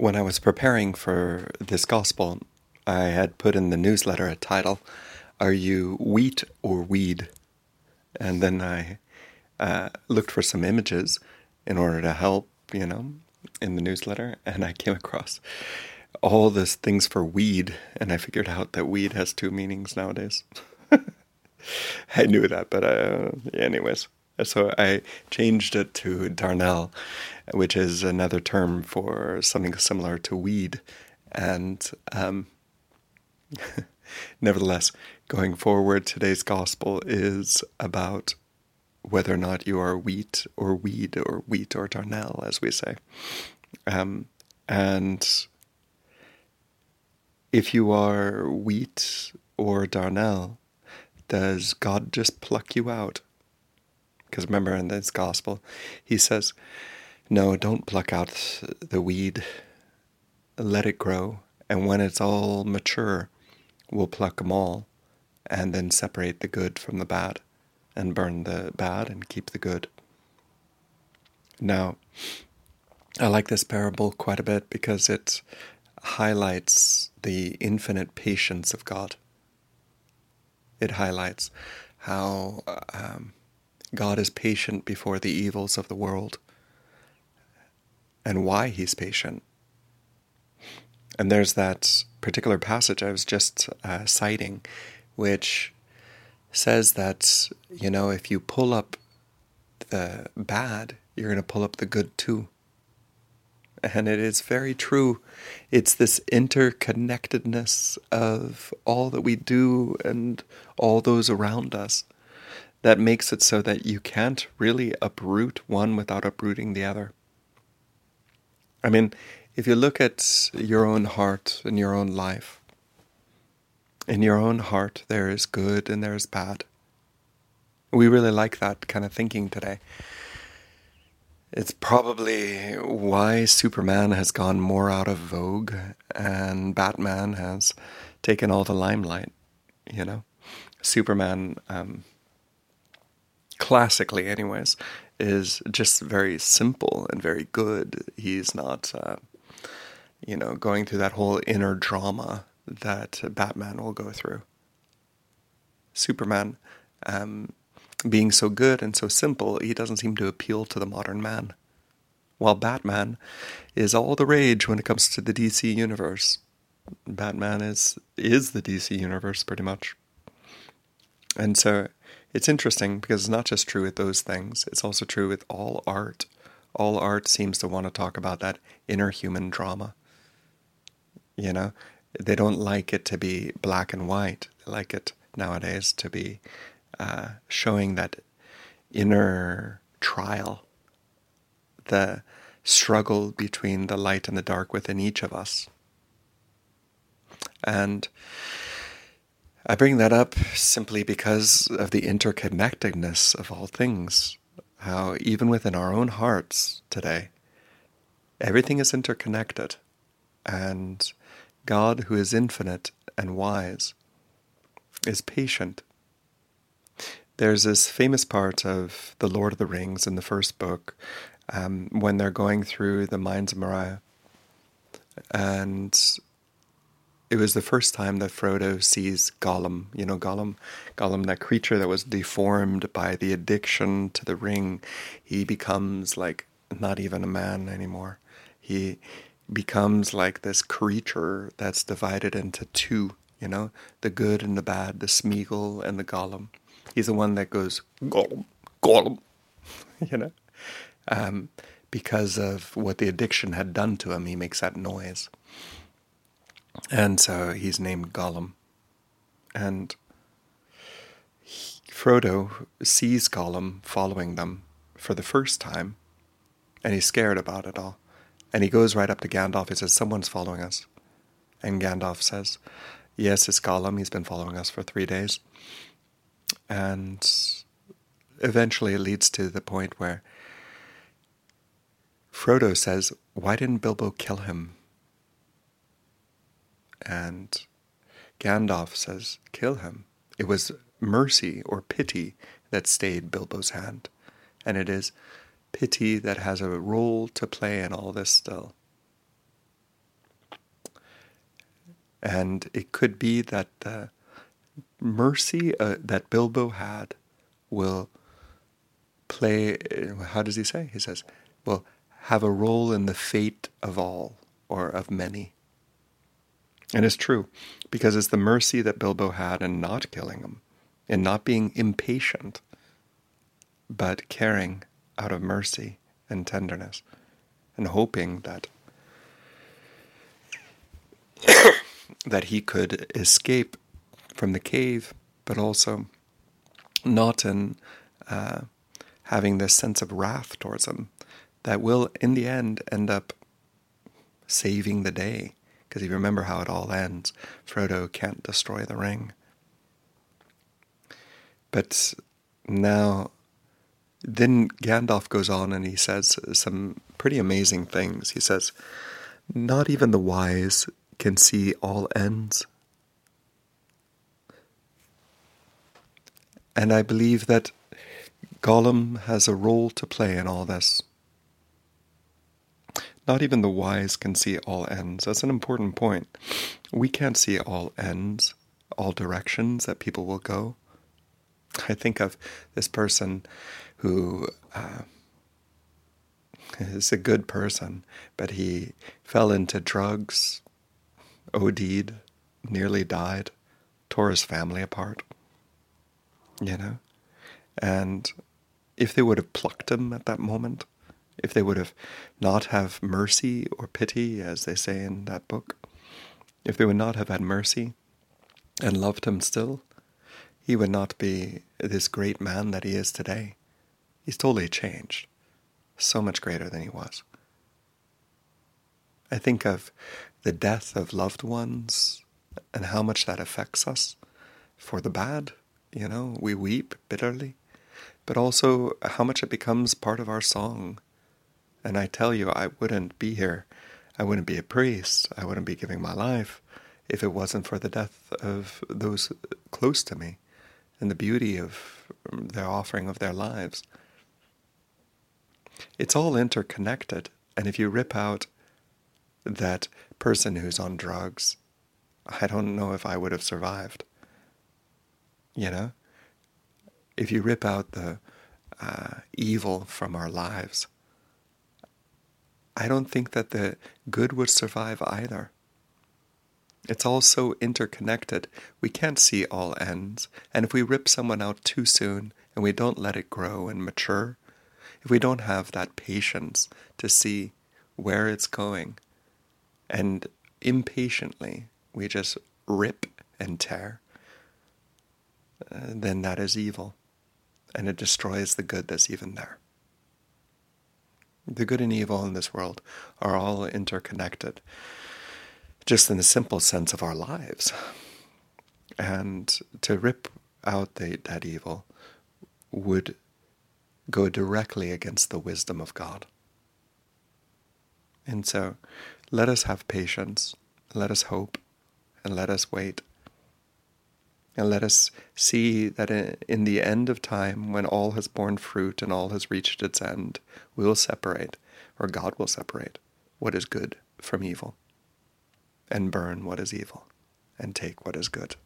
when I was preparing for this gospel, I had put in the newsletter a title Are you wheat or weed? And then I uh, looked for some images in order to help, you know, in the newsletter, and I came across all these things for weed, and I figured out that weed has two meanings nowadays. I knew that, but uh, anyways. So I changed it to darnel, which is another term for something similar to weed. And um, nevertheless, going forward, today's gospel is about whether or not you are wheat or weed or wheat or darnel, as we say. Um, and if you are wheat or darnel, does God just pluck you out? Because remember in this gospel, he says, No, don't pluck out the weed, let it grow. And when it's all mature, we'll pluck them all and then separate the good from the bad and burn the bad and keep the good. Now, I like this parable quite a bit because it highlights the infinite patience of God. It highlights how um, God is patient before the evils of the world and why he's patient. And there's that particular passage I was just uh, citing, which says that, you know, if you pull up the bad, you're going to pull up the good too. And it is very true. It's this interconnectedness of all that we do and all those around us that makes it so that you can't really uproot one without uprooting the other. I mean, if you look at your own heart and your own life, in your own heart there is good and there is bad. We really like that kind of thinking today. It's probably why Superman has gone more out of vogue and Batman has taken all the limelight, you know? Superman um, classically, anyways, is just very simple and very good. He's not, uh, you know, going through that whole inner drama that Batman will go through. Superman, um, being so good and so simple, he doesn't seem to appeal to the modern man. While Batman is all the rage when it comes to the DC universe. Batman is is the DC universe pretty much. And so it's interesting because it's not just true with those things, it's also true with all art. All art seems to want to talk about that inner human drama. You know, they don't like it to be black and white. They like it nowadays to be uh, showing that inner trial, the struggle between the light and the dark within each of us. And I bring that up simply because of the interconnectedness of all things. How, even within our own hearts today, everything is interconnected. And God, who is infinite and wise, is patient. There's this famous part of The Lord of the Rings in the first book um, when they're going through the Mines of Moria. And it was the first time that Frodo sees Gollum. You know, Gollum, Gollum, that creature that was deformed by the addiction to the ring. He becomes like not even a man anymore. He becomes like this creature that's divided into two. You know, the good and the bad, the Smeagol and the Gollum. He's the one that goes Gollum, Gollum. you know, um, because of what the addiction had done to him. He makes that noise. And so he's named Gollum. And he, Frodo sees Gollum following them for the first time, and he's scared about it all. And he goes right up to Gandalf. He says, Someone's following us. And Gandalf says, Yes, it's Gollum. He's been following us for three days. And eventually it leads to the point where Frodo says, Why didn't Bilbo kill him? And Gandalf says, Kill him. It was mercy or pity that stayed Bilbo's hand. And it is pity that has a role to play in all this still. And it could be that the mercy uh, that Bilbo had will play, how does he say? He says, will have a role in the fate of all or of many. And it's true, because it's the mercy that Bilbo had in not killing him, in not being impatient, but caring out of mercy and tenderness, and hoping that that he could escape from the cave, but also not in uh, having this sense of wrath towards him that will, in the end, end up saving the day. Because you remember how it all ends. Frodo can't destroy the ring. But now, then Gandalf goes on and he says some pretty amazing things. He says, Not even the wise can see all ends. And I believe that Gollum has a role to play in all this. Not even the wise can see all ends. That's an important point. We can't see all ends, all directions that people will go. I think of this person who uh, is a good person, but he fell into drugs, OD'd, nearly died, tore his family apart. You know? And if they would have plucked him at that moment, if they would have not have mercy or pity, as they say in that book, if they would not have had mercy and loved him still, he would not be this great man that he is today. He's totally changed, so much greater than he was. I think of the death of loved ones and how much that affects us for the bad. You know, we weep bitterly, but also how much it becomes part of our song. And I tell you, I wouldn't be here. I wouldn't be a priest. I wouldn't be giving my life if it wasn't for the death of those close to me and the beauty of their offering of their lives. It's all interconnected. And if you rip out that person who's on drugs, I don't know if I would have survived. You know? If you rip out the uh, evil from our lives, I don't think that the good would survive either. It's all so interconnected. We can't see all ends. And if we rip someone out too soon and we don't let it grow and mature, if we don't have that patience to see where it's going, and impatiently we just rip and tear, uh, then that is evil. And it destroys the good that's even there. The good and evil in this world are all interconnected, just in the simple sense of our lives. And to rip out the, that evil would go directly against the wisdom of God. And so let us have patience, let us hope, and let us wait. And let us see that in the end of time, when all has borne fruit and all has reached its end, we will separate, or God will separate, what is good from evil, and burn what is evil, and take what is good.